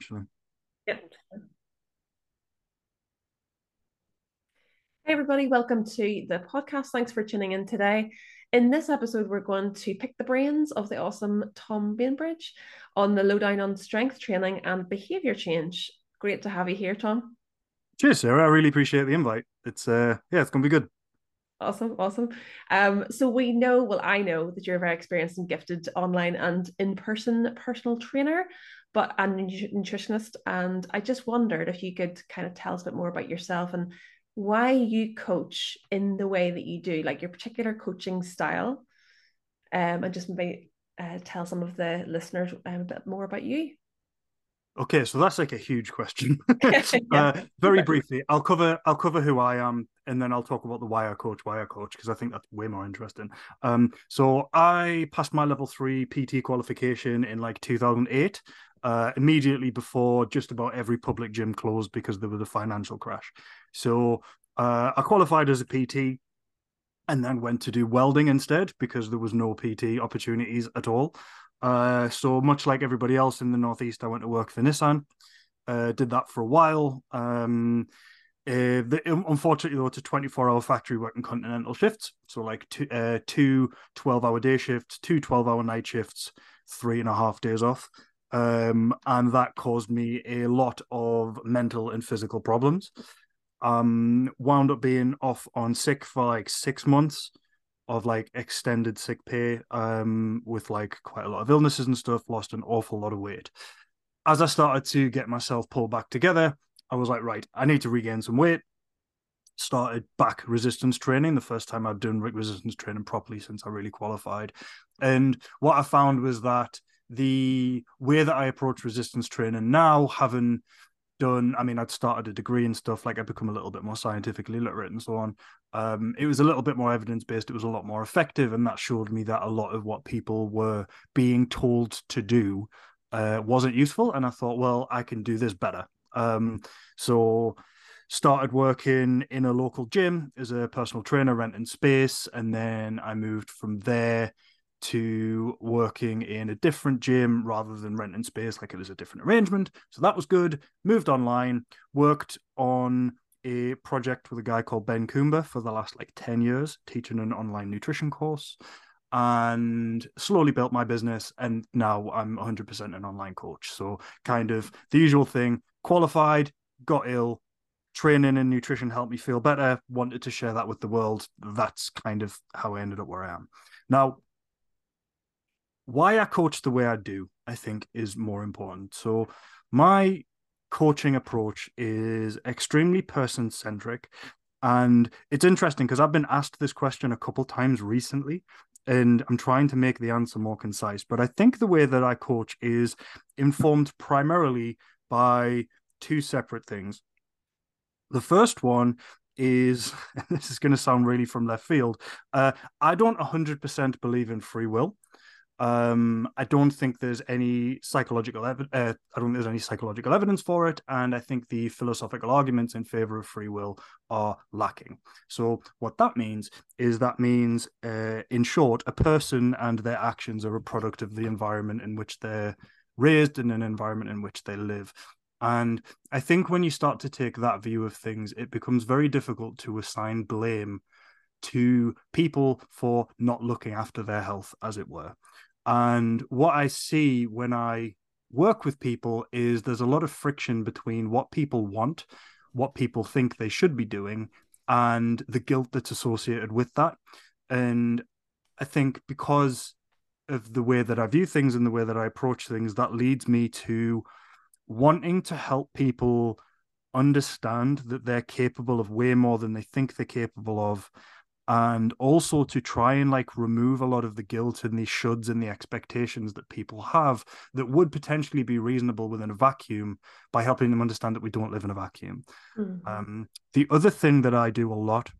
actually. Yep. Hey, everybody, welcome to the podcast. Thanks for tuning in today. In this episode, we're going to pick the brains of the awesome Tom Bainbridge on the lowdown on strength training and behavior change. Great to have you here, Tom. Cheers, Sarah. I really appreciate the invite. It's uh yeah, it's gonna be good. Awesome, awesome. Um, so we know, well, I know that you're a very experienced and gifted online and in-person personal trainer, but a nutritionist. And I just wondered if you could kind of tell us a bit more about yourself and why you coach in the way that you do, like your particular coaching style, um, and just maybe uh, tell some of the listeners um, a bit more about you. Okay, so that's like a huge question. yeah. uh, very briefly, I'll cover I'll cover who I am, and then I'll talk about the why I coach, why I coach, because I think that's way more interesting. Um, so I passed my level three PT qualification in like 2008, uh, immediately before just about every public gym closed because there was a financial crash. So uh, I qualified as a PT, and then went to do welding instead because there was no PT opportunities at all. Uh, so much like everybody else in the Northeast, I went to work for Nissan. Uh, did that for a while. Um, uh, the, unfortunately, though, it's a 24 hour factory working continental shifts. So, like two, uh, two 12 hour day shifts, two 12 hour night shifts, three and a half days off. Um, and that caused me a lot of mental and physical problems. Um, wound up being off on sick for like six months of like extended sick pay um with like quite a lot of illnesses and stuff lost an awful lot of weight. As i started to get myself pulled back together i was like right i need to regain some weight. Started back resistance training the first time i've done resistance training properly since i really qualified. And what i found was that the way that i approach resistance training now having done i mean i'd started a degree and stuff like i'd become a little bit more scientifically literate and so on. Um, it was a little bit more evidence based it was a lot more effective and that showed me that a lot of what people were being told to do uh, wasn't useful and i thought well i can do this better. Um, so started working in a local gym as a personal trainer renting space and then i moved from there to working in a different gym rather than renting space like it was a different arrangement. So that was good. Moved online worked on a project with a guy called ben coomber for the last like 10 years teaching an online nutrition course and slowly built my business and now i'm 100% an online coach. So kind of the usual thing qualified got ill. Training and nutrition helped me feel better wanted to share that with the world. That's kind of how i ended up where i am. Now why I coach the way I do, I think, is more important. So, my coaching approach is extremely person centric. And it's interesting because I've been asked this question a couple times recently, and I'm trying to make the answer more concise. But I think the way that I coach is informed primarily by two separate things. The first one is, this is going to sound really from left field, uh, I don't 100% believe in free will. Um, I don't think there's any psychological evidence. Uh, I don't think there's any psychological evidence for it, and I think the philosophical arguments in favor of free will are lacking. So what that means is that means, uh, in short, a person and their actions are a product of the environment in which they're raised and an environment in which they live. And I think when you start to take that view of things, it becomes very difficult to assign blame to people for not looking after their health, as it were. And what I see when I work with people is there's a lot of friction between what people want, what people think they should be doing, and the guilt that's associated with that. And I think because of the way that I view things and the way that I approach things, that leads me to wanting to help people understand that they're capable of way more than they think they're capable of and also to try and like remove a lot of the guilt and the shoulds and the expectations that people have that would potentially be reasonable within a vacuum by helping them understand that we don't live in a vacuum. Mm-hmm. Um, the other thing that I do a lot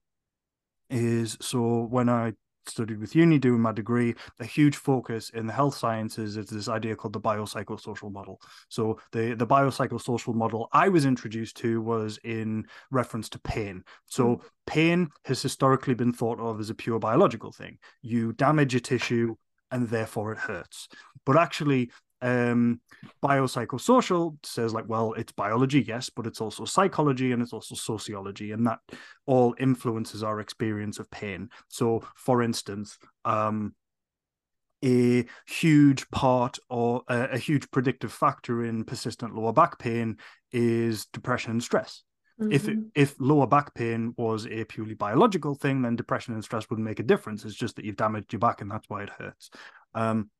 is so when I studied with uni doing my degree, a huge focus in the health sciences is this idea called the biopsychosocial model. So the the biopsychosocial model I was introduced to was in reference to pain. So mm. pain has historically been thought of as a pure biological thing. You damage a tissue and therefore it hurts. But actually, Um, biopsychosocial says like, well, it's biology, yes, but it's also psychology and it's also sociology, and that all influences our experience of pain. So, for instance, um, a huge part or a, a, huge predictive factor in persistent lower back pain is depression and stress. Mm-hmm. If if lower back pain was a purely biological thing, then depression and stress wouldn't make a difference. It's just that you've damaged your back and that's why it hurts. Um,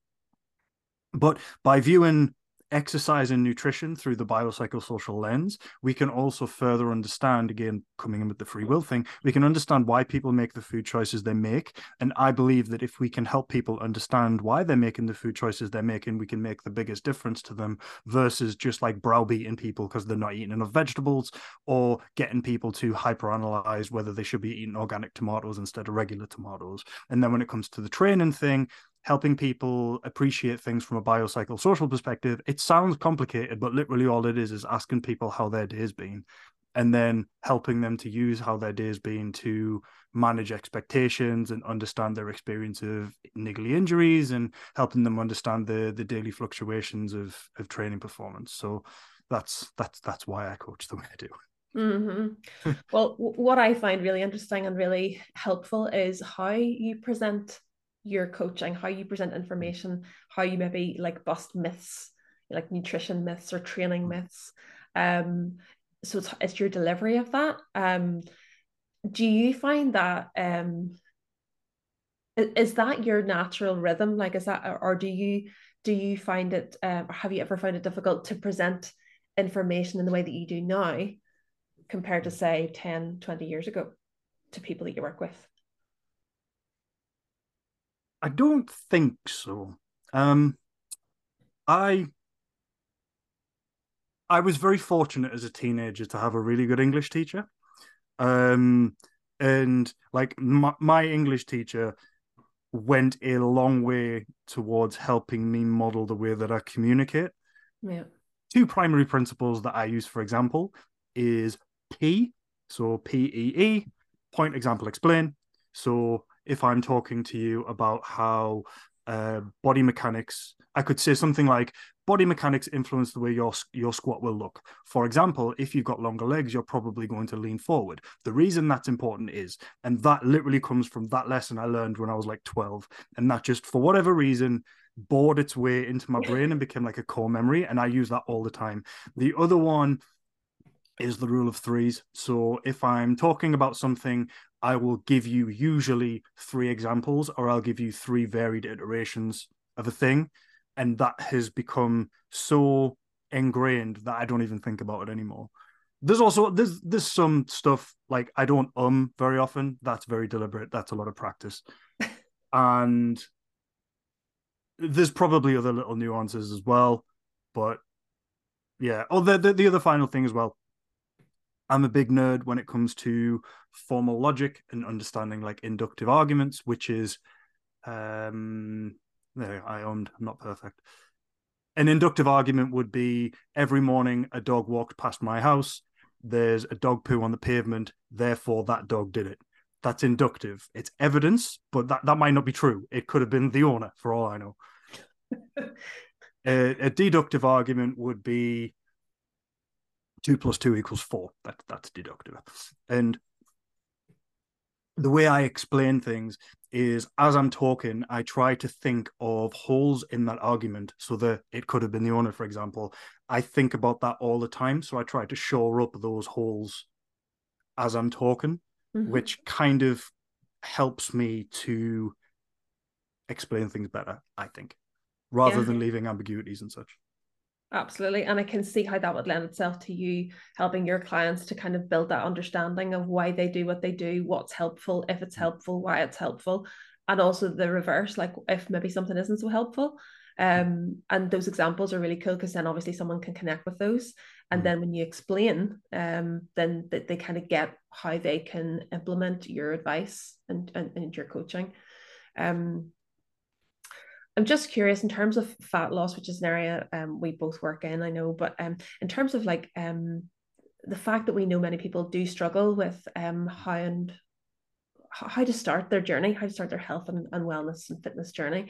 but by viewing exercise and nutrition through the biopsychosocial lens, we can also further understand, again, coming in with the free will thing, we can understand why people make the food choices they make. And I believe that if we can help people understand why they're making the food choices they're making, we can make the biggest difference to them versus just like browbeating people because they're not eating enough vegetables or getting people to hyperanalyze whether they should be eating organic tomatoes instead of regular tomatoes. And then when it comes to the training thing, helping people appreciate things from a biopsychosocial perspective, it sounds complicated, but literally all it is is asking people how their day's been and then helping them to use how their day's been to manage expectations and understand their experience of niggly injuries and helping them understand the the daily fluctuations of of training performance. So that's that's that's why I coach the way I do. Mm-hmm. well, what I find really interesting and really helpful is how you present your coaching, how you present information, how you maybe like bust myths, like nutrition myths or training mm. myths. Um, so it's, it's your delivery of that. Um, do you find that um, is that your natural rhythm? Like, is that, or do you do you find it? Uh, have you ever found it difficult to present information in the way that you do now, compared to say 10, 20 years ago, to people that you work with? I don't think so. Um, I I was very fortunate as a teenager to have a really good English teacher. Um, and like my, my English teacher went a long way towards helping me model the way that I communicate. Yeah. Two primary principles that I use, for example, is P, so P E E, point, example, explain. So if I'm talking to you about how uh, body mechanics, I could say something like body mechanics influence the way your your squat will look. For example, if you've got longer legs, you're probably going to lean forward. The reason that's important is, and that literally comes from that lesson I learned when I was like 12, and that just for whatever reason bored its way into my brain and became like a core memory, and I use that all the time. The other one is the rule of threes. So if I'm talking about something I will give you usually three examples, or I'll give you three varied iterations of a thing. And that has become so ingrained that I don't even think about it anymore. There's also there's there's some stuff like I don't um very often. That's very deliberate. That's a lot of practice. and there's probably other little nuances as well. But yeah. Oh, the, the, the other final thing as well I'm a big nerd when it comes to formal logic and understanding like inductive arguments, which is um there I owned, I'm not perfect. An inductive argument would be every morning a dog walked past my house, there's a dog poo on the pavement, therefore that dog did it. That's inductive. It's evidence, but that, that might not be true. It could have been the owner, for all I know. a, a deductive argument would be two plus two equals four. That that's deductive. And the way I explain things is as I'm talking, I try to think of holes in that argument so that it could have been the owner, for example. I think about that all the time. So I try to shore up those holes as I'm talking, mm-hmm. which kind of helps me to explain things better, I think, rather yeah. than leaving ambiguities and such. Absolutely. And I can see how that would lend itself to you helping your clients to kind of build that understanding of why they do what they do, what's helpful, if it's mm. helpful, why it's helpful, and also the reverse, like if maybe something isn't so helpful. Um, and those examples are really cool because then obviously someone can connect with those. And mm. then when you explain, um, then they, they kind of get how they can implement your advice and, and, and your coaching. Um, I'm just curious in terms of fat loss, which is an area um, we both work in, I know, but um, in terms of like um, the fact that we know many people do struggle with um, how and how to start their journey, how to start their health and, and wellness and fitness journey.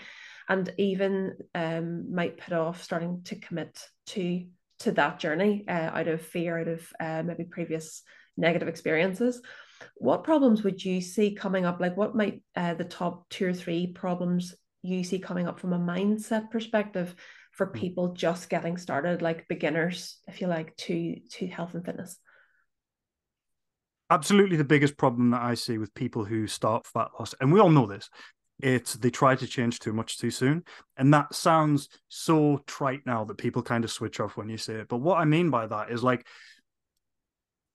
and even um, might put off starting to commit to to that journey uh, out of fear, out of uh, maybe previous negative experiences. What problems would you see coming up? Like, what might uh, the top two or three problems you see coming up from a mindset perspective for hmm. people just getting started, like beginners, if you like, to to health and fitness? Absolutely, the biggest problem that I see with people who start fat loss, and we all know this, it's they try to change too much too soon and that sounds so trite now that people kind of switch off when you say it but what i mean by that is like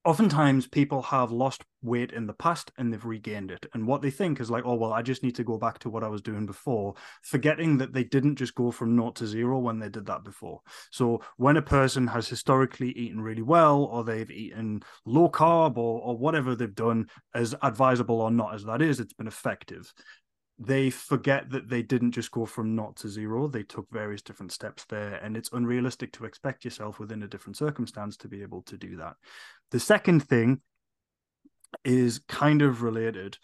oftentimes people have lost weight in the past and they've regained it. And what they think is like oh well i just need to go back to what i was doing before forgetting that they didn't just go from naught to zero when they did that before. So when a person has historically eaten really well or they've eaten low carb or, or whatever they've done as advisable or not as that is it's been effective they forget that they didn't just go from not to zero. They took various different steps there, and it's unrealistic to expect yourself within a different circumstance to be able to do that. The second thing is kind of related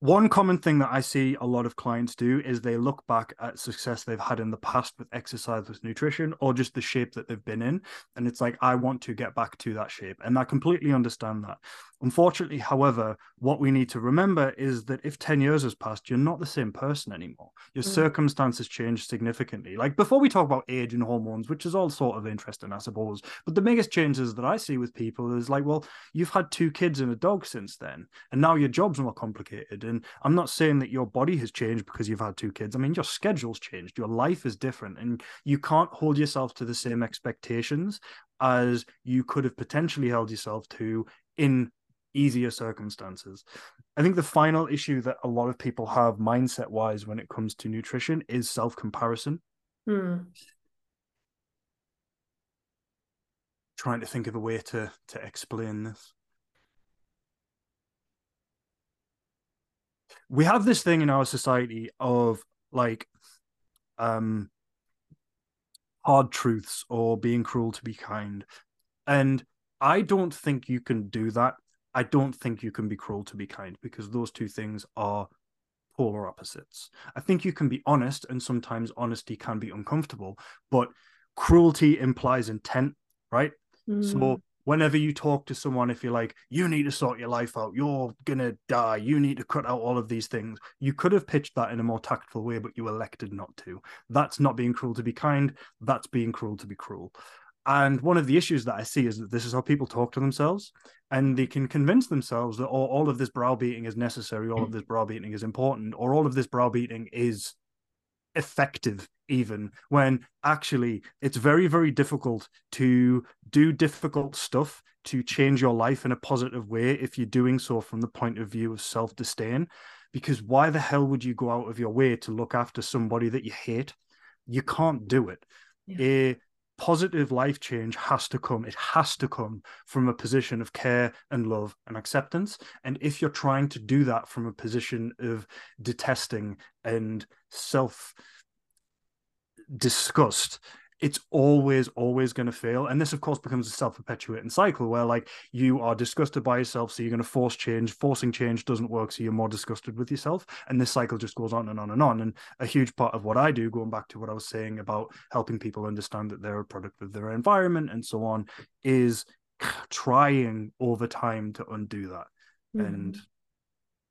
one common thing that I see a lot of clients do is they look back at success they've had in the past with exercise, with nutrition, or just the shape that they've been in. And it's like, I want to get back to that shape. And I completely understand that. Unfortunately, however, what we need to remember is that if 10 years has passed, you're not the same person anymore. Your mm. circumstances change significantly. Like before we talk about age and hormones, which is all sort of interesting, I suppose. But the biggest changes that I see with people is like, well, you've had two kids and a dog since then, and now your job's more complicated and I'm not saying that your body has changed because you've had two kids. I mean, your schedule's changed, your life is different, and you can't hold yourself to the same expectations as you could have potentially held yourself to in easier circumstances. I think the final issue that a lot of people have mindset wise when it comes to nutrition is self comparison. Hmm. Trying to think of a way to to explain this. We have this thing in our society of like um hard truths or being cruel to be kind. And i don't think you can do that. I don't think you can be cruel to be kind because those two things are polar opposites. I think you can be honest and sometimes honesty can be uncomfortable but cruelty implies intent right? Mm. so whenever you talk to someone, if you're like, you need to sort your life out, you're gonna die, you need to cut out all of these things, you could have pitched that in a more tactful way, but you elected not to. That's not being cruel to be kind, that's being cruel to be cruel. And one of the issues that I see is that this is how people talk to themselves, and they can convince themselves that all, all of this browbeating is necessary, all of this browbeating is important, or all of this browbeating is effective even when actually it's very very difficult to do difficult stuff to change your life in a positive way if you're doing so from the point of view of self-disdain. Because why the hell would you go out of your way to look after somebody that you hate? You can't do it. Yeah. Eh, positive life change has to come. It has to come from a position of care and love and acceptance. And if you're trying to do that from a position of detesting and self disgust it's always always going to fail. And this of course becomes a self-perpetuating cycle where like you are disgusted by yourself so you're going to force change. Forcing change doesn't work so you're more disgusted with yourself. And this cycle just goes on and on and on. And a huge part of what i do going back to what i was saying about helping people understand that they're a product of their environment and so on is trying over time to undo that. Mm-hmm. and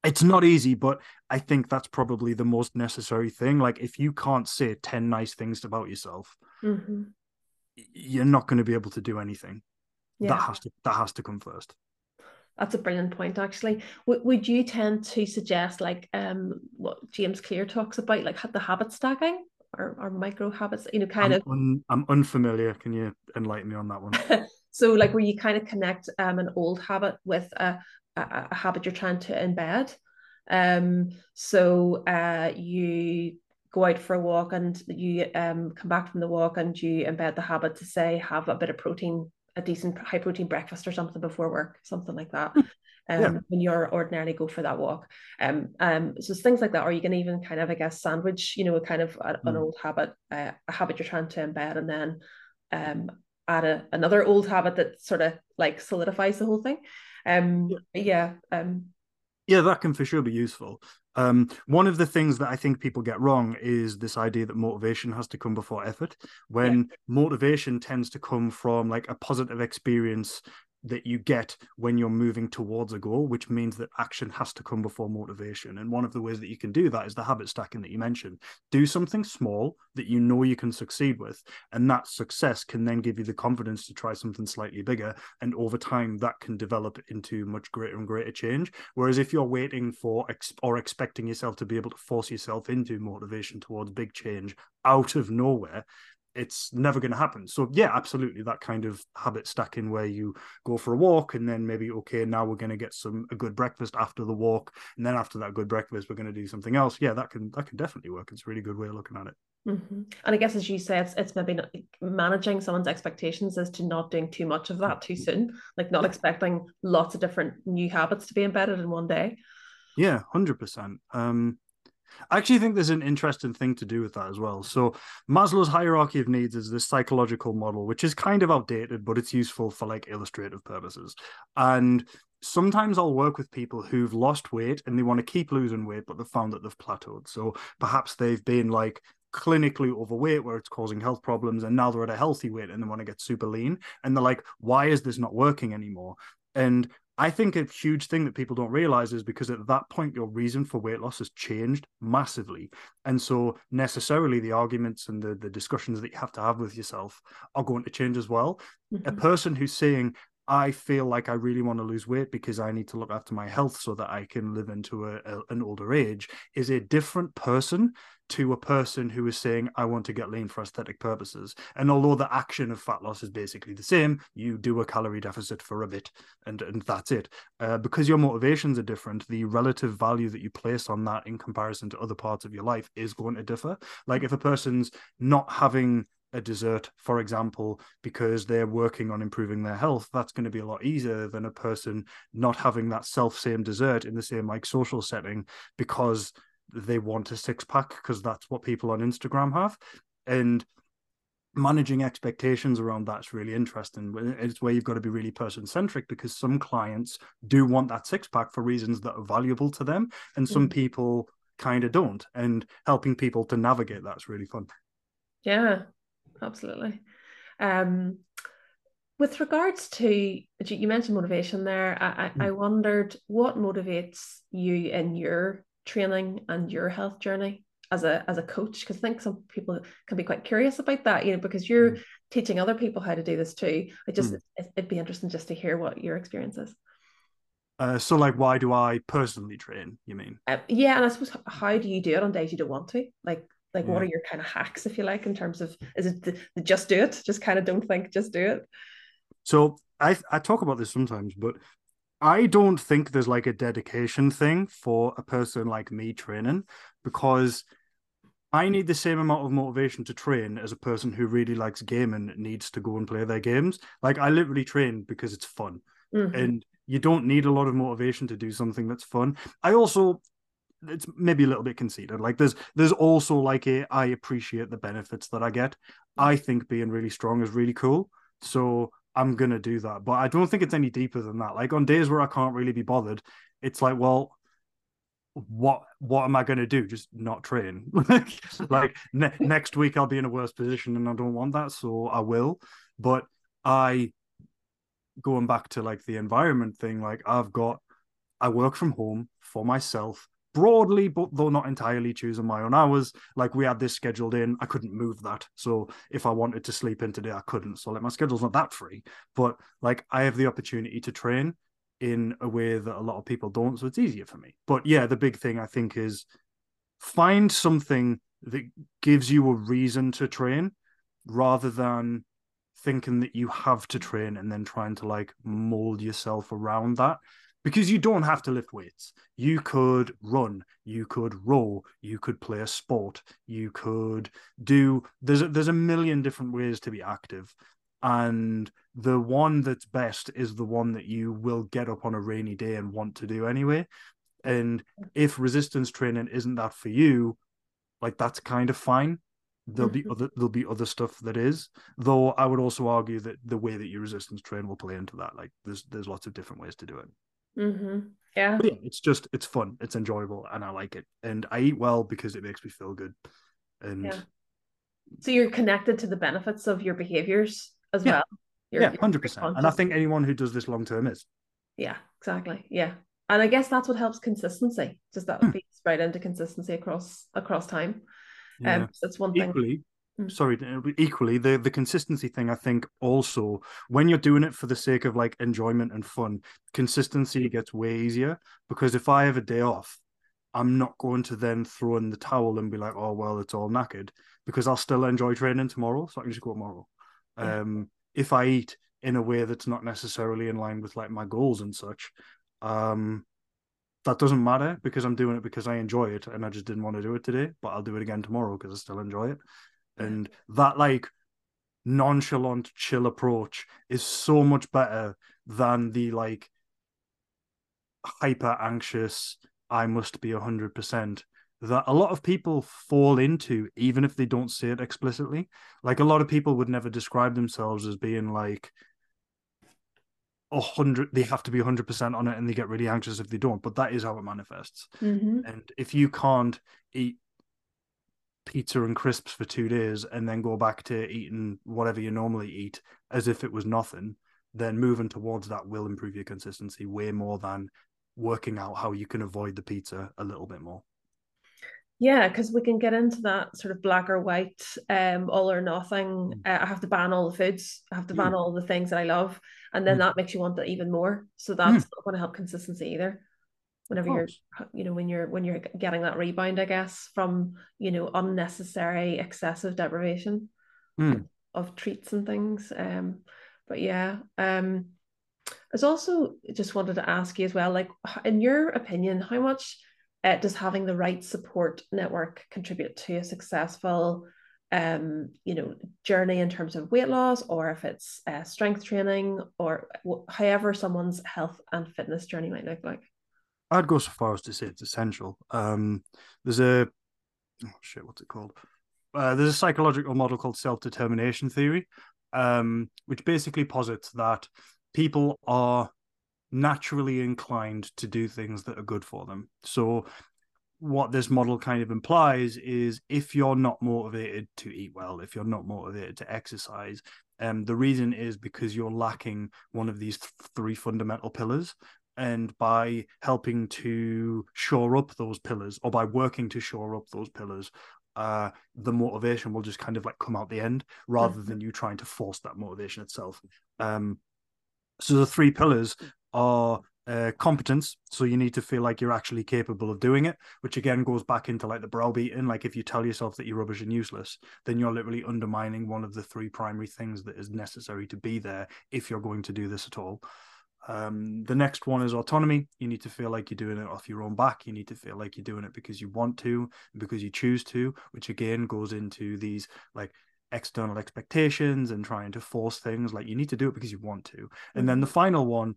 it's not easy, but I think that's probably the most necessary thing. Like, if you can't say 10 nice things about yourself, mm-hmm. you're not going to be able to do anything. Yeah. That has to that has to come first. That's a brilliant point, actually. W- would you tend to suggest, like, um, what James Clear talks about, like the habit stacking or, or micro habits? You know, kind I'm of. Un- I'm unfamiliar. Can you enlighten me on that one? so, like, where you kind of connect um an old habit with a a, a habit you're trying to embed. Um, so uh, you go out for a walk and you um, come back from the walk and you embed the habit to say have a bit of protein a decent high protein breakfast or something before work something like that hmm. um, yeah. when you're ordinarily go for that walk um, um so things like that or you can even kind of i guess sandwich you know a kind of a, mm. an old habit uh, a habit you're trying to embed and then um add a, another old habit that sort of like solidifies the whole thing um, yeah. yeah. Um, yeah, that can for sure be useful. Um, one of the things that I think people get wrong is this idea that motivation has to come before effort. When yeah. motivation tends to come from like a positive experience that you get when you're moving towards a goal, which means that action has to come before motivation. And one of the ways that you can do that is the habit stacking that you mentioned. Do something small that you know you can succeed with, and that success can then give you the confidence to try something slightly bigger. And over time, that can develop into much greater and greater change. Whereas if you're waiting for ex- or expecting yourself to be able to force yourself into motivation towards big change out of nowhere, it's never going to happen. So yeah, absolutely, that kind of habit stacking where you go for a walk and then maybe okay, now we're going to get some a good breakfast after the walk, and then after that good breakfast, we're going to do something else. Yeah, that can that can definitely work. It's a really good way of looking at it. Mm-hmm. And I guess as you say, it's it's maybe not, managing someone's expectations as to not doing too much of that too soon, like not expecting lots of different new habits to be embedded in one day. Yeah, hundred percent. I actually think there's an interesting thing to do with that as well. So Maslow's hierarchy of needs is this psychological model, which is kind of outdated, but it's useful for like illustrative purposes. And sometimes I'll work with people who've lost weight and they want to keep losing weight, but they've found that they've plateaued. So perhaps they've been like clinically overweight where it's causing health problems and now they're at a healthy weight and they want to get super lean and they're like why is this not working anymore and I think a huge thing that people don't realize is because at that point, your reason for weight loss has changed massively. And so, necessarily, the arguments and the, the discussions that you have to have with yourself are going to change as well. Mm-hmm. A person who's saying, I feel like I really want to lose weight because I need to look after my health so that I can live into a, a, an older age is a different person to a person who is saying, I want to get lean for aesthetic purposes. And although the action of fat loss is basically the same, you do a calorie deficit for a bit and, and that's it. Uh, because your motivations are different, the relative value that you place on that in comparison to other parts of your life is going to differ. Like if a person's not having a dessert, for example, because they're working on improving their health, that's going to be a lot easier than a person not having that self same dessert in the same like social setting because they want a six pack because that's what people on Instagram have. And managing expectations around that's really interesting. It's where you've got to be really person centric because some clients do want that six pack for reasons that are valuable to them, and some mm. people kind of don't. And helping people to navigate that's really fun. Yeah, absolutely. Um, with regards to you mentioned motivation there, I, mm. I wondered what motivates you in your training and your health journey as a as a coach because I think some people can be quite curious about that you know because you're mm. teaching other people how to do this too I just mm. it'd be interesting just to hear what your experience is uh, so like why do I personally train you mean uh, yeah and I suppose how do you do it on days you don't want to like like yeah. what are your kind of hacks if you like in terms of is it the, the just do it just kind of don't think just do it so I I talk about this sometimes but I don't think there's like a dedication thing for a person like me training because I need the same amount of motivation to train as a person who really likes gaming needs to go and play their games. Like I literally train because it's fun. Mm-hmm. And you don't need a lot of motivation to do something that's fun. I also it's maybe a little bit conceited. Like there's there's also like a I appreciate the benefits that I get. I mm. think being really strong is really cool. So I'm gonna do that. But I don't think it's any deeper than that. Like on days where I can't really be bothered, it's like, well, what what am I gonna do? Just not train. like ne- next week I'll be in a worse position, and I don't want that, so I will. But I going back to like the environment thing, like I've got I work from home for myself broadly, but though not entirely choosing my own hours. Like we had this scheduled in, I couldn't move that. So if I wanted to sleep in today, I couldn't. So like my schedule's not that free, but like I have the opportunity to train in a way that a lot of people don't. So it's easier for me. But yeah, the big thing I think is find something that gives you a reason to train rather than thinking that you have to train and then trying to like mold yourself around that because you don't have to lift weights. You could run, you could row, you could play a sport, you could do. There's a, there's a million different ways to be active, and the one that's best is the one that you will get up on a rainy day and want to do anyway. And if resistance training isn't that for you, like that's kind of fine. There'll be mm-hmm. other there'll be other stuff that is. Though I would also argue that the way that you resistance train will play into that. Like there's there's lots of different ways to do it. Mm-hmm. Yeah. But yeah, it's just it's fun, it's enjoyable, and I like it. And I eat well because it makes me feel good. And yeah. so you're connected to the benefits of your behaviors as yeah. well. Yeah, hundred percent. And I think anyone who does this long term is. Yeah, exactly. Yeah, and I guess that's what helps consistency. Just that hmm. feeds right into consistency across across time. Yeah. Um, that's one thing. Equally, mm. Sorry, equally the the consistency thing. I think also when you're doing it for the sake of like enjoyment and fun, consistency gets way easier because if I have a day off, I'm not going to then throw in the towel and be like, oh well, it's all knackered because I'll still enjoy training tomorrow, so I can just go tomorrow. Yeah. Um, if I eat in a way that's not necessarily in line with like my goals and such, um, that doesn't matter because I'm doing it because I enjoy it and I just didn't want to do it today, but I'll do it again tomorrow because I still enjoy it. And that like nonchalant, chill approach is so much better than the like hyper anxious, I must be 100% that a lot of people fall into, even if they don't say it explicitly. Like a lot of people would never describe themselves as being like a hundred, they have to be 100% on it and they get really anxious if they don't, but that is how it manifests. Mm-hmm. And if you can't eat pizza and crisps for two days and then go back to eating whatever you normally eat as if it was nothing, then moving towards that will improve your consistency way more than working out how you can avoid the pizza a little bit more. Yeah, because we can get into that sort of black or white, um, all or nothing. Mm. Uh, I have to ban all the foods. I have to ban mm. all the things that I love, and then mm. that makes you want it even more. So that's mm. not going to help consistency either. Whenever you're, you know, when you're when you're getting that rebound, I guess from you know unnecessary excessive deprivation mm. of treats and things. Um, but yeah, um, I was also just wanted to ask you as well, like in your opinion, how much uh, does having the right support network contribute to a successful um, you know, journey in terms of weight loss, or if it's uh, strength training, or however someone's health and fitness journey might look like. I'd go so far as to say it's essential. Um, there's a oh shit, what's it called? Uh, there's a psychological model called self-determination theory, um, which basically posits that people are naturally inclined to do things that are good for them. So what this model kind of implies is if you're not motivated to eat well, if you're not motivated to exercise, um, the reason is because you're lacking one of these th- three fundamental pillars. And by helping to shore up those pillars, or by working to shore up those pillars, uh, the motivation will just kind of like come out the end rather mm-hmm. than you trying to force that motivation itself. Um, so the three pillars are uh, competence. So you need to feel like you're actually capable of doing it, which again goes back into like the browbeating. Like if you tell yourself that you're rubbish and useless, then you're literally undermining one of the three primary things that is necessary to be there if you're going to do this at all. Um, the next one is autonomy. You need to feel like you're doing it off your own back. You need to feel like you're doing it because you want to, because you choose to, which again goes into these like external expectations and trying to force things. Like you need to do it because you want to. And then the mm-hmm. final one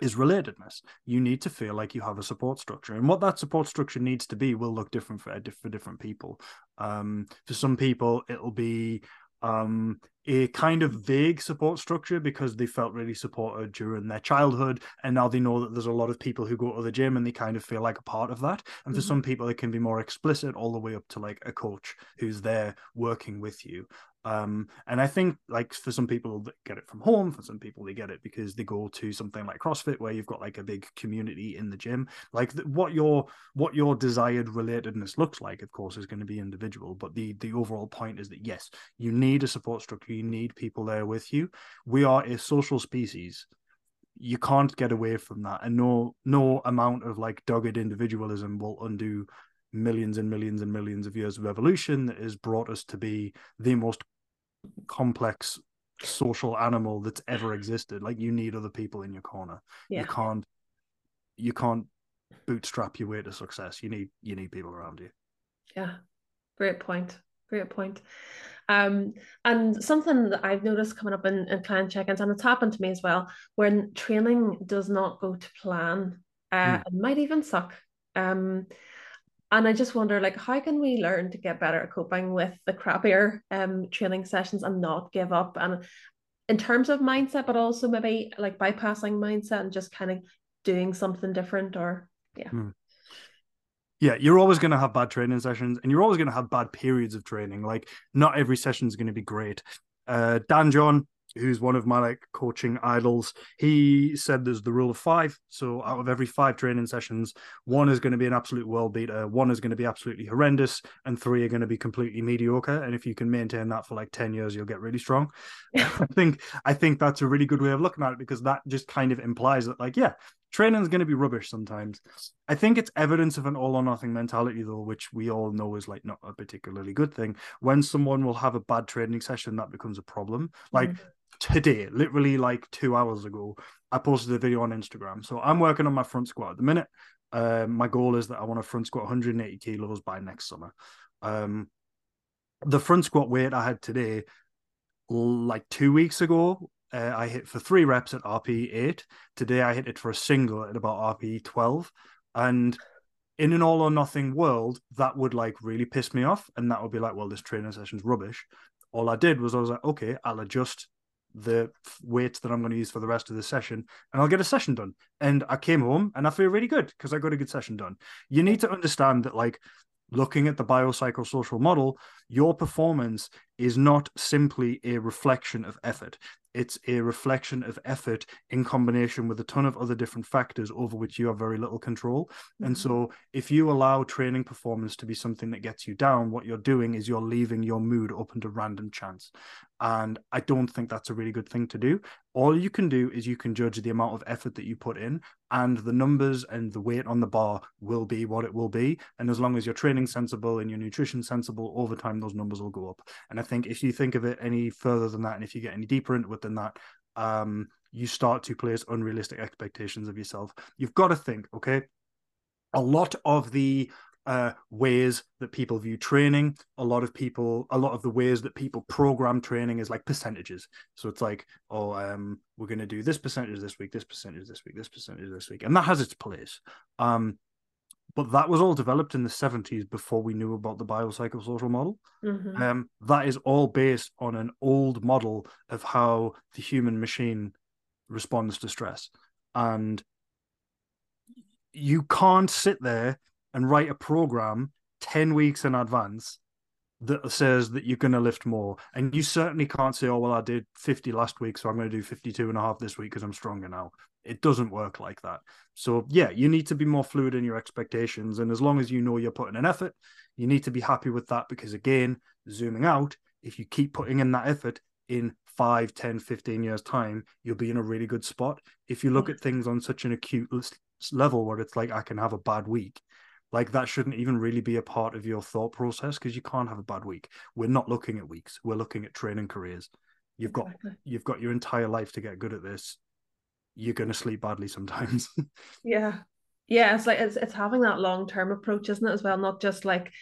is relatedness. You need to feel like you have a support structure, and what that support structure needs to be will look different for for different people. Um, for some people, it'll be um, a kind of vague support structure because they felt really supported during their childhood, and now they know that there's a lot of people who go to the gym and they kind of feel like a part of that. And for mm-hmm. some people, it can be more explicit, all the way up to like a coach who's there working with you. Um, and I think like for some people that get it from home, for some people they get it because they go to something like CrossFit where you've got like a big community in the gym. Like the, what your what your desired relatedness looks like, of course, is going to be individual. But the the overall point is that yes, you need a support structure. You need people there with you. We are a social species. You can't get away from that, and no no amount of like dogged individualism will undo millions and millions and millions of years of evolution that has brought us to be the most complex social animal that's ever existed. Like you need other people in your corner. Yeah. You can't you can't bootstrap your way to success. You need you need people around you. Yeah. Great point. Great point. Um, and something that I've noticed coming up in, in client check-ins, and it's happened to me as well, when training does not go to plan, uh, mm. it might even suck. Um, and I just wonder, like, how can we learn to get better at coping with the crappier um, training sessions and not give up? And in terms of mindset, but also maybe like bypassing mindset and just kind of doing something different or yeah. Mm. Yeah, you're always going to have bad training sessions and you're always going to have bad periods of training. Like, not every session is going to be great. Uh, Dan John, who's one of my like coaching idols, he said there's the rule of five. So out of every five training sessions, one is going to be an absolute world beater, one is going to be absolutely horrendous, and three are going to be completely mediocre. And if you can maintain that for like 10 years, you'll get really strong. I think I think that's a really good way of looking at it because that just kind of implies that, like, yeah, training is going to be rubbish sometimes. I think it's evidence of an all or nothing mentality, though, which we all know is like not a particularly good thing. When someone will have a bad training session, that becomes a problem. Like mm-hmm today, literally like two hours ago, I posted a video on Instagram. So I'm working on my front squat at the minute. Uh, my goal is that I want to front squat 180 kilos by next summer. Um, the front squat weight I had today, like two weeks ago, uh, I hit for three reps at RPE eight. Today I hit it for a single at about RPE 12. And in an all or nothing world, that would like really piss me off. And that would be like, well, this training session's rubbish. All I did was I was like, okay, I'll adjust the weights that I'm going to use for the rest of the session, and I'll get a session done. And I came home and I feel really good because I got a good session done. You need to understand that, like, looking at the biopsychosocial model, your performance is not simply a reflection of effort it's a reflection of effort in combination with a ton of other different factors over which you have very little control. Mm-hmm. And so, if you allow training performance to be something that gets you down, what you're doing is you're leaving your mood open to random chance. And I don't think that's a really good thing to do. All you can do is you can judge the amount of effort that you put in, and the numbers and the weight on the bar will be what it will be. And as long as your training sensible and your nutrition sensible, over time those numbers will go up. And I think if you think of it any further than that, and if you get any deeper into it than that, um, you start to place unrealistic expectations of yourself. You've got to think, okay, a lot of the uh, ways that people view training. A lot of people, a lot of the ways that people program training is like percentages. So it's like, oh, um, we're going to do this percentage this week, this percentage this week, this percentage this week, and that has its place. Um, but that was all developed in the 70s before we knew about the biopsychosocial model. Mm-hmm. Um, that is all based on an old model of how the human machine responds to stress. And you can't sit there and write a program 10 weeks in advance that says that you're going to lift more. And you certainly can't say, oh, well, I did 50 last week, so I'm going to do 52 and a half this week because I'm stronger now. It doesn't work like that. So, yeah, you need to be more fluid in your expectations. And as long as you know you're putting an effort, you need to be happy with that because, again, zooming out, if you keep putting in that effort in 5, 10, 15 years' time, you'll be in a really good spot. If you look mm. at things on such an acute level where it's like, I can have a bad week, like that shouldn't even really be a part of your thought process because you can't have a bad week. We're not looking at weeks. We're looking at training careers. You've exactly. got you've got your entire life to get good at this. You're going to sleep badly sometimes. yeah. Yeah, it's like it's it's having that long-term approach, isn't it, as well? Not just like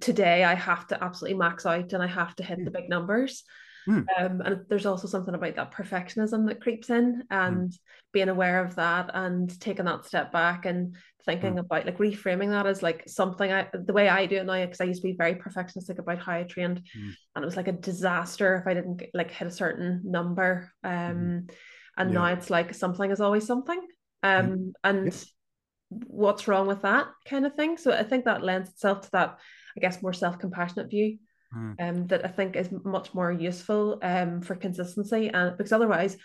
today I have to absolutely max out and I have to hit the hmm. big numbers. Mm. Um, and there's also something about that perfectionism that creeps in and mm. being aware of that and taking that step back and thinking mm. about like reframing that as like something I the way I do it now because I used to be very perfectionistic about how I trained mm. and it was like a disaster if I didn't like hit a certain number um and yeah. now it's like something is always something um and what's wrong with that kind of thing so I think that lends itself to that I guess more self-compassionate view mm. um, that I think is much more useful um, for consistency. And because otherwise,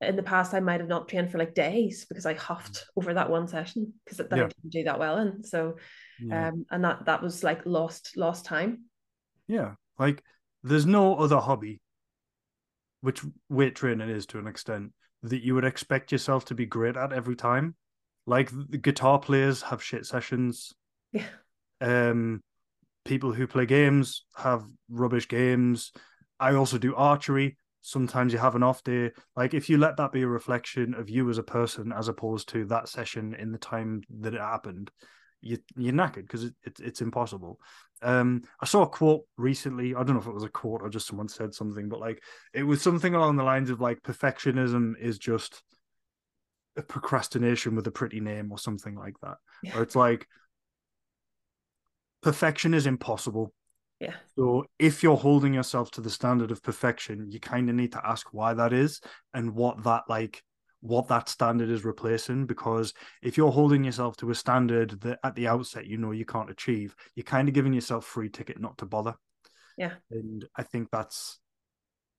in the past, I might have not trained for like days because I huffed mm. over that one session because that yeah. I didn't do that well in. So, yeah. um, and that that was like lost lost time. Yeah, like there's no other hobby, which weight training is to an extent, that you would expect yourself to be great at every time. Like the guitar players have shit sessions. Yeah. Um, people who play games have rubbish games. I also do archery. Sometimes you have an off day. Like if you let that be a reflection of you as a person, as opposed to that session in the time that it happened, you you're knackered because it, it, it's impossible. Um, I saw a quote recently. I don't know if it was a quote or just someone said something, but like it was something along the lines of like perfectionism is just a procrastination with a pretty name or something like that. Yeah. Or it's like perfection is impossible. Yeah. So if you're holding yourself to the standard of perfection, you kind of need to ask why that is and what that like what that standard is replacing because if you're holding yourself to a standard that at the outset you know you can't achieve you're kind of giving yourself free ticket not to bother yeah and i think that's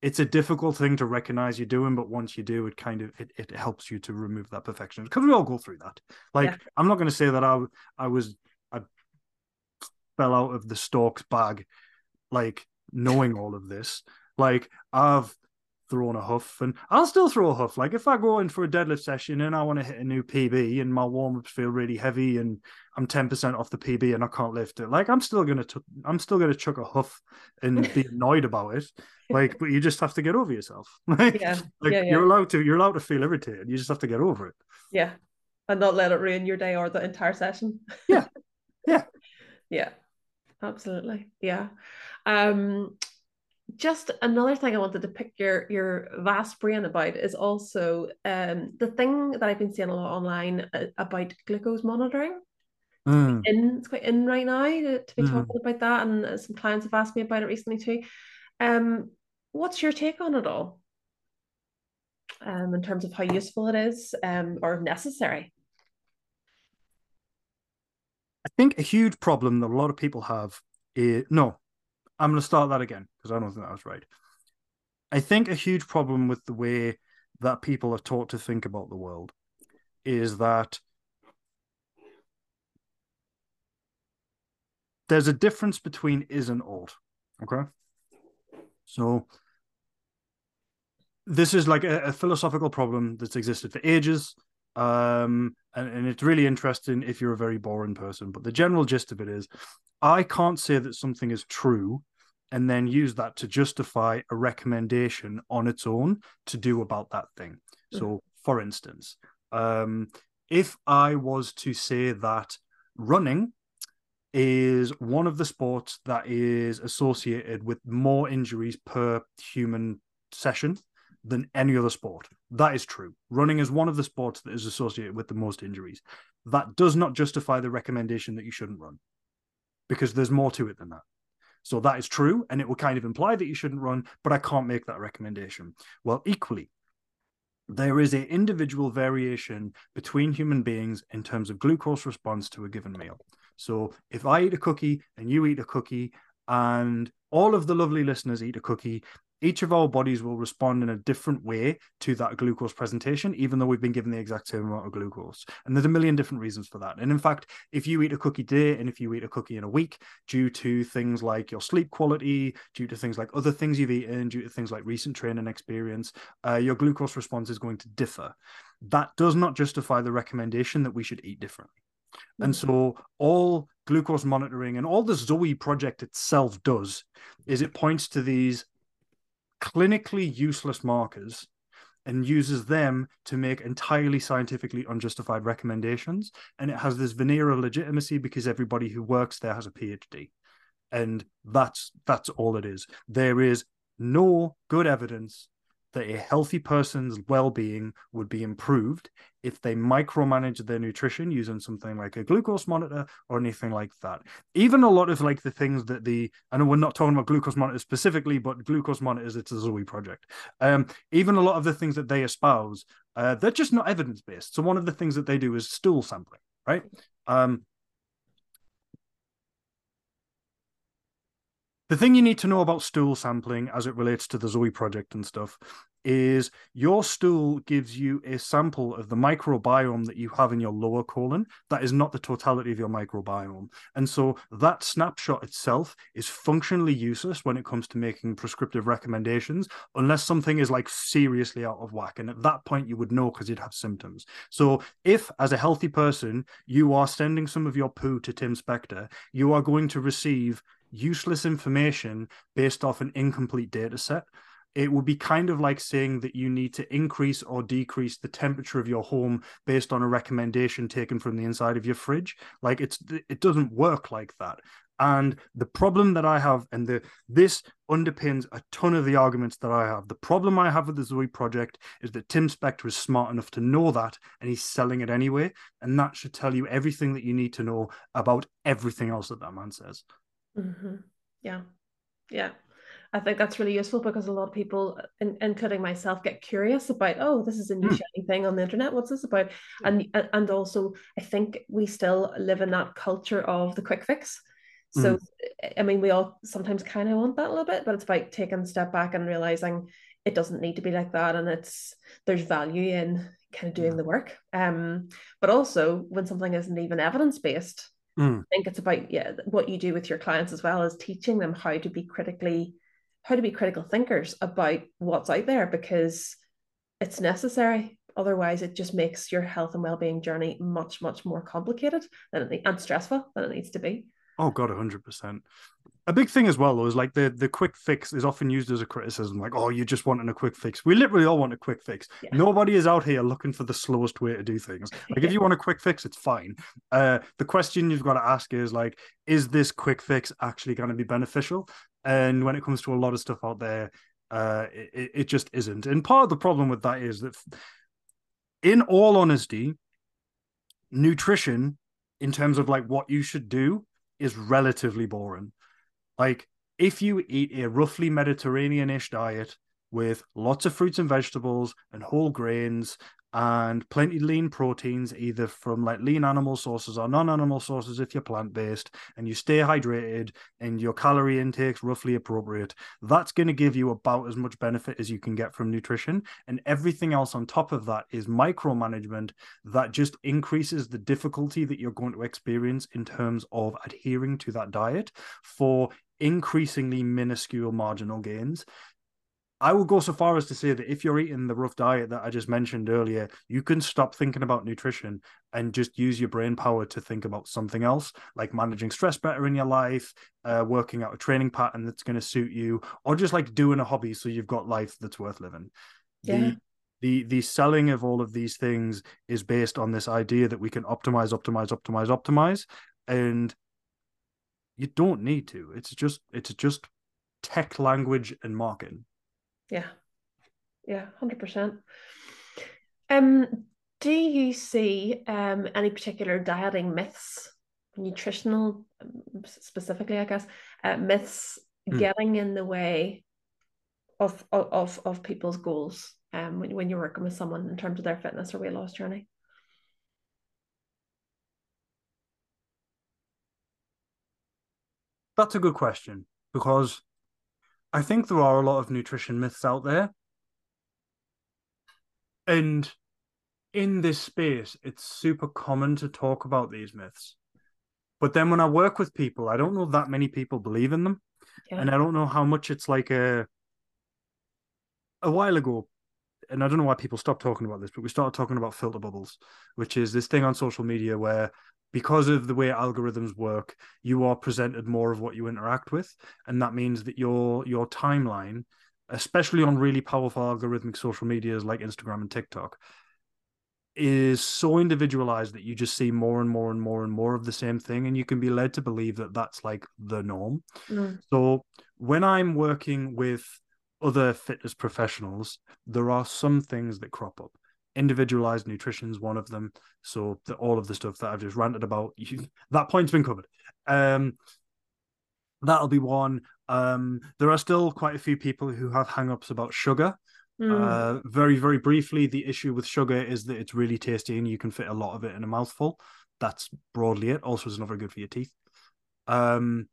it's a difficult thing to recognize you're doing but once you do it kind of it, it helps you to remove that perfection because we all go through that like yeah. i'm not going to say that i i was fell out of the storks bag like knowing all of this like i've thrown a huff, and I'll still throw a huff. Like if I go in for a deadlift session and I want to hit a new PB, and my warm ups feel really heavy, and I'm ten percent off the PB, and I can't lift it, like I'm still gonna, t- I'm still gonna chuck a huff and be annoyed about it. Like, but you just have to get over yourself. like, yeah. like yeah, yeah. you're allowed to, you're allowed to feel irritated. You just have to get over it. Yeah, and not let it ruin your day or the entire session. yeah, yeah, yeah, absolutely. Yeah. Um, just another thing I wanted to pick your your vast brain about is also um, the thing that I've been seeing a lot online uh, about glucose monitoring. Mm. It's, in, it's quite in right now to, to be mm. talking about that, and uh, some clients have asked me about it recently too. Um, what's your take on it all? Um, in terms of how useful it is um, or necessary. I think a huge problem that a lot of people have is no, I'm going to start that again because I don't think that was right. I think a huge problem with the way that people are taught to think about the world is that there's a difference between is and ought. Okay. So this is like a, a philosophical problem that's existed for ages. Um, and, and it's really interesting if you're a very boring person. But the general gist of it is I can't say that something is true and then use that to justify a recommendation on its own to do about that thing. Mm. So, for instance, um, if I was to say that running is one of the sports that is associated with more injuries per human session than any other sport. That is true. Running is one of the sports that is associated with the most injuries. That does not justify the recommendation that you shouldn't run because there's more to it than that. So that is true, and it will kind of imply that you shouldn't run, but I can't make that recommendation. Well, equally, there is an individual variation between human beings in terms of glucose response to a given meal. So if I eat a cookie and you eat a cookie, and all of the lovely listeners eat a cookie, each of our bodies will respond in a different way to that glucose presentation, even though we've been given the exact same amount of glucose. And there's a million different reasons for that. And in fact, if you eat a cookie day and if you eat a cookie in a week, due to things like your sleep quality, due to things like other things you've eaten, due to things like recent training experience, uh, your glucose response is going to differ. That does not justify the recommendation that we should eat differently. And mm. so all glucose monitoring and all the Zoe project itself does is it points to these clinically useless markers and uses them to make entirely scientifically unjustified recommendations. And it has this veneer of legitimacy because everybody who works there has a PhD. And that's that's all it is. There is no good evidence that a healthy person's well-being would be improved if they micromanage their nutrition using something like a glucose monitor or anything like that. Even a lot of like the things that the i know we're not talking about glucose monitors specifically but glucose monitors it's a zoe project. Um, even a lot of the things that they espouse uh, they're just not evidence-based. So one of the things that they do is stool sampling right? Um, The thing you need to know about stool sampling as it relates to the Zoe project and stuff is your stool gives you a sample of the microbiome that you have in your lower colon. That is not the totality of your microbiome. And so that snapshot itself is functionally useless when it comes to making prescriptive recommendations, unless something is like seriously out of whack. And at that point, you would know because you'd have symptoms. So if, as a healthy person, you are sending some of your poo to Tim Spector, you are going to receive useless information based off an incomplete data set. It would be kind of like saying that you need to increase or decrease the temperature of your home based on a recommendation taken from the inside of your fridge. Like it's it doesn't work like that. And the problem that I have, and the this underpins a ton of the arguments that I have. The problem I have with the Zoe project is that Tim Spector is smart enough to know that, and he's selling it anyway. And that should tell you everything that you need to know about everything else that that man says. Mm-hmm. Yeah. Yeah. I think that's really useful because a lot of people, including myself, get curious about, oh, this is a new mm. shiny thing on the internet. What's this about? And and also, I think we still live in that culture of the quick fix. So, mm. I mean, we all sometimes kind of want that a little bit, but it's about taking a step back and realizing it doesn't need to be like that, and it's there's value in kind of doing yeah. the work. Um, but also when something isn't even evidence based, mm. I think it's about yeah what you do with your clients as well as teaching them how to be critically how to be critical thinkers about what's out there because it's necessary. Otherwise it just makes your health and well-being journey much much more complicated than it, and stressful than it needs to be. Oh god 100% a big thing as well though is like the the quick fix is often used as a criticism like oh you're just wanting a quick fix. We literally all want a quick fix. Yeah. nobody is out here looking for the slowest way to do things. Like if you want a quick fix it's fine. Uh the question you've got to ask is like is this quick fix actually going to be beneficial? And when it comes to a lot of stuff out there uh it, it just isn't. And part of the problem with that is that in all honesty nutrition in terms of like what you should do is relatively boring like, if you eat a roughly Mediterranean-ish diet with lots of fruits and vegetables and whole grains and plenty lean proteins, either from like lean animal sources or non-animal sources if you're plant-based, and you stay hydrated and your calorie intake's roughly appropriate, that's going to give you about as much benefit as you can get from nutrition. And everything else on top of that is micromanagement that just increases the difficulty that you're going to experience in terms of adhering to that diet for increasingly minuscule marginal gains. I will go so far as to say that if you're eating the rough diet that I just mentioned earlier, you can stop thinking about nutrition and just use your brain power to think about something else, like managing stress better in your life, uh, working out a training pattern that's going to suit you, or just like doing a hobby so you've got life that's worth living. Yeah. The, the the selling of all of these things is based on this idea that we can optimize, optimize, optimize, optimize, and you don't need to. It's just it's just tech language and marketing. Yeah. Yeah, 100%. Um do you see um any particular dieting myths, nutritional specifically, I guess, uh, myths mm. getting in the way of of of people's goals um when, when you're working with someone in terms of their fitness or weight loss journey? That's a good question because I think there are a lot of nutrition myths out there. And in this space, it's super common to talk about these myths. But then when I work with people, I don't know that many people believe in them. Yeah. And I don't know how much it's like a a while ago, and I don't know why people stopped talking about this, but we started talking about filter bubbles, which is this thing on social media where because of the way algorithms work, you are presented more of what you interact with, and that means that your your timeline, especially on really powerful algorithmic social medias like Instagram and TikTok, is so individualized that you just see more and more and more and more of the same thing, and you can be led to believe that that's like the norm. Mm. So when I'm working with other fitness professionals, there are some things that crop up individualized nutrition is one of them. So the, all of the stuff that I've just ranted about, you, that point's been covered. Um, that'll be one. Um, there are still quite a few people who have hangups about sugar. Mm. Uh, very, very briefly, the issue with sugar is that it's really tasty and you can fit a lot of it in a mouthful. That's broadly it. Also, it's not very good for your teeth. Um,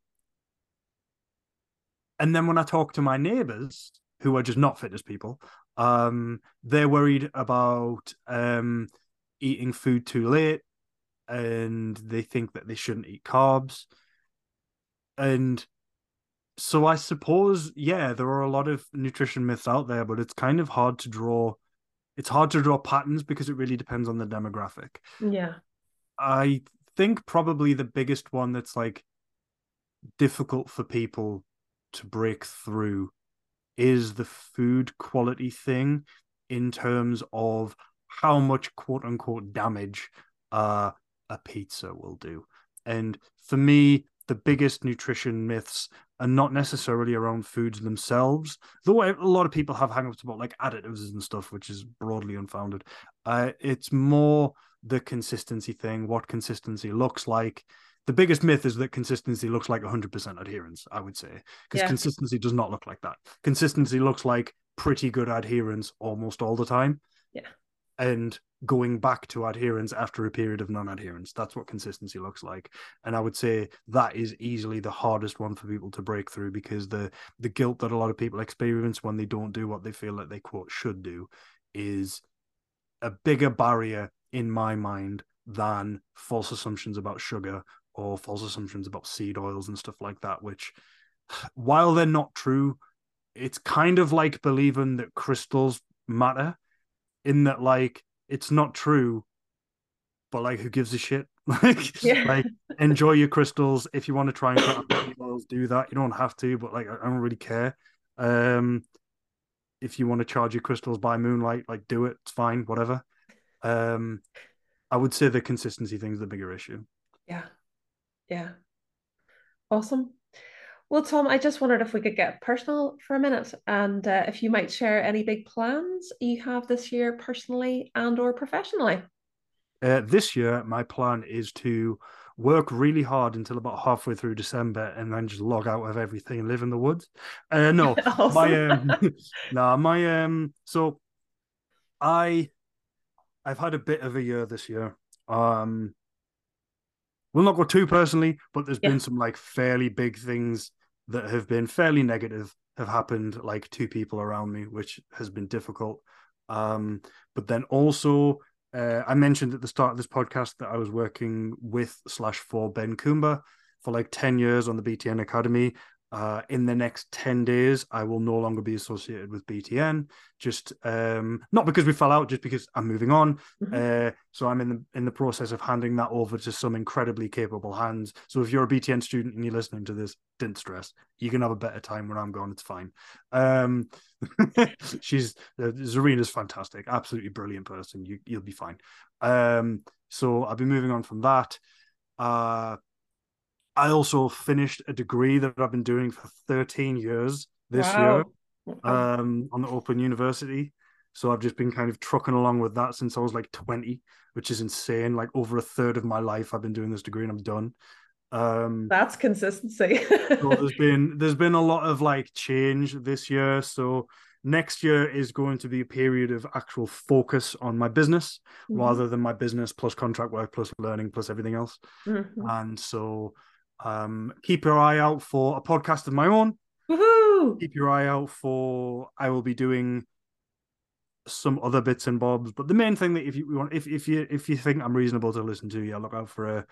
and then when I talk to my neighbors, who are just not fitness people, um, they're worried about um, eating food too late, and they think that they shouldn't eat carbs. And so I suppose, yeah, there are a lot of nutrition myths out there, but it's kind of hard to draw. It's hard to draw patterns because it really depends on the demographic. Yeah. I think probably the biggest one that's like difficult for people to break through is the food quality thing in terms of how much quote unquote damage uh, a pizza will do. And for me, the biggest nutrition myths are not necessarily around foods themselves, though a lot of people have hangups about like additives and stuff, which is broadly unfounded. Uh, it's more the consistency thing, what consistency looks like, the biggest myth is that consistency looks like 100% adherence i would say because yeah. consistency does not look like that consistency looks like pretty good adherence almost all the time yeah and going back to adherence after a period of non-adherence. That's what consistency looks like. And I would say that is easily the hardest one for people to break through because the the guilt that a lot of people experience when they don't do what they feel like they quote should do is a bigger barrier in my mind than false assumptions about sugar or false assumptions about seed oils and stuff like that, which while they're not true, it's kind of like believing that crystals matter in that like it's not true but like who gives a shit? Like yeah. like enjoy your crystals. If you want to try and cut oils do that. You don't have to but like i don't really care. Um if you want to charge your crystals by moonlight like do it. It's fine. Whatever. Um i would say the consistency thing's the bigger issue. Yeah yeah awesome well, Tom, I just wondered if we could get personal for a minute, and uh, if you might share any big plans you have this year, personally and or professionally. Uh, this year, my plan is to work really hard until about halfway through December, and then just log out of everything and live in the woods. Uh, no, awesome. my um, nah, my um, so I, I've had a bit of a year this year. Um, we'll not go too personally, but there's yeah. been some like fairly big things that have been fairly negative have happened like two people around me, which has been difficult. Um, but then also, uh, I mentioned at the start of this podcast that I was working with slash for Ben Coomber for like 10 years on the BTN Academy uh, in the next 10 days, I will no longer be associated with BTN. Just um, not because we fell out, just because I'm moving on. Mm-hmm. Uh, so I'm in the in the process of handing that over to some incredibly capable hands. So if you're a BTN student and you're listening to this, didn't stress. You can have a better time when I'm gone. It's fine. Um, she's uh, Zarina's fantastic, absolutely brilliant person. You you'll be fine. Um, so I'll be moving on from that. Uh, I also finished a degree that I've been doing for 13 years this wow. year um, on the Open University. So I've just been kind of trucking along with that since I was like 20, which is insane. Like over a third of my life, I've been doing this degree and I'm done. Um, That's consistency. so there's been there's been a lot of like change this year. So next year is going to be a period of actual focus on my business mm-hmm. rather than my business plus contract work plus learning plus everything else. Mm-hmm. And so um, keep your eye out for a podcast of my own. Woohoo! Keep your eye out for I will be doing some other bits and bobs. But the main thing that if you want, if if you if you think I'm reasonable to listen to, yeah, look out for a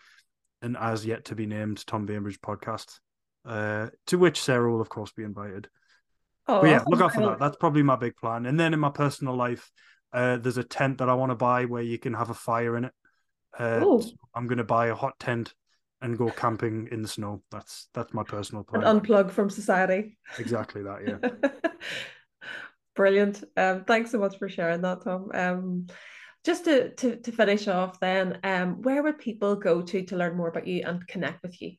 an as yet to be named Tom Bainbridge podcast, uh, to which Sarah will of course be invited. Oh, but yeah, look out for that. That's probably my big plan. And then in my personal life, uh, there's a tent that I want to buy where you can have a fire in it. Uh, so I'm going to buy a hot tent and go camping in the snow. That's that's my personal plan. And unplug from society. Exactly that, yeah. Brilliant. Um, thanks so much for sharing that, Tom. Um, just to, to to finish off, then, um, where would people go to to learn more about you and connect with you?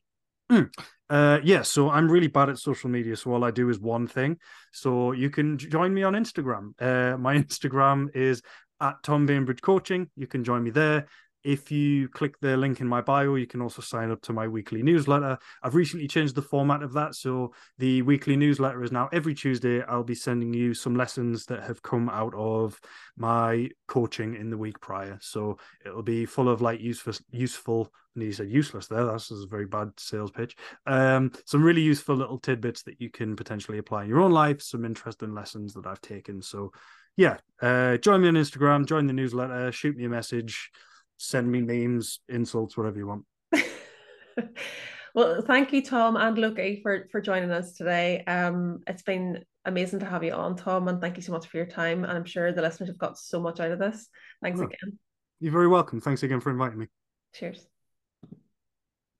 Mm. Uh, yeah, so I'm really bad at social media, so all I do is one thing. So you can join me on Instagram. Uh, my Instagram is at Tom Bainbridge Coaching. You can join me there. If you click the link in my bio, you can also sign up to my weekly newsletter. I've recently changed the format of that. So the weekly newsletter is now every Tuesday. I'll be sending you some lessons that have come out of my coaching in the week prior. So it'll be full of like useful, useful, and you said useless there. That's a very bad sales pitch. Um, some really useful little tidbits that you can potentially apply in your own life, some interesting lessons that I've taken. So yeah, uh, join me on Instagram, join the newsletter, shoot me a message send me names, insults, whatever you want. well, thank you, Tom and Loki, for for joining us today. Um, it's been amazing to have you on, Tom, and thank you so much for your time. And I'm sure the listeners have got so much out of this. Thanks oh, again. You're very welcome. Thanks again for inviting me. Cheers.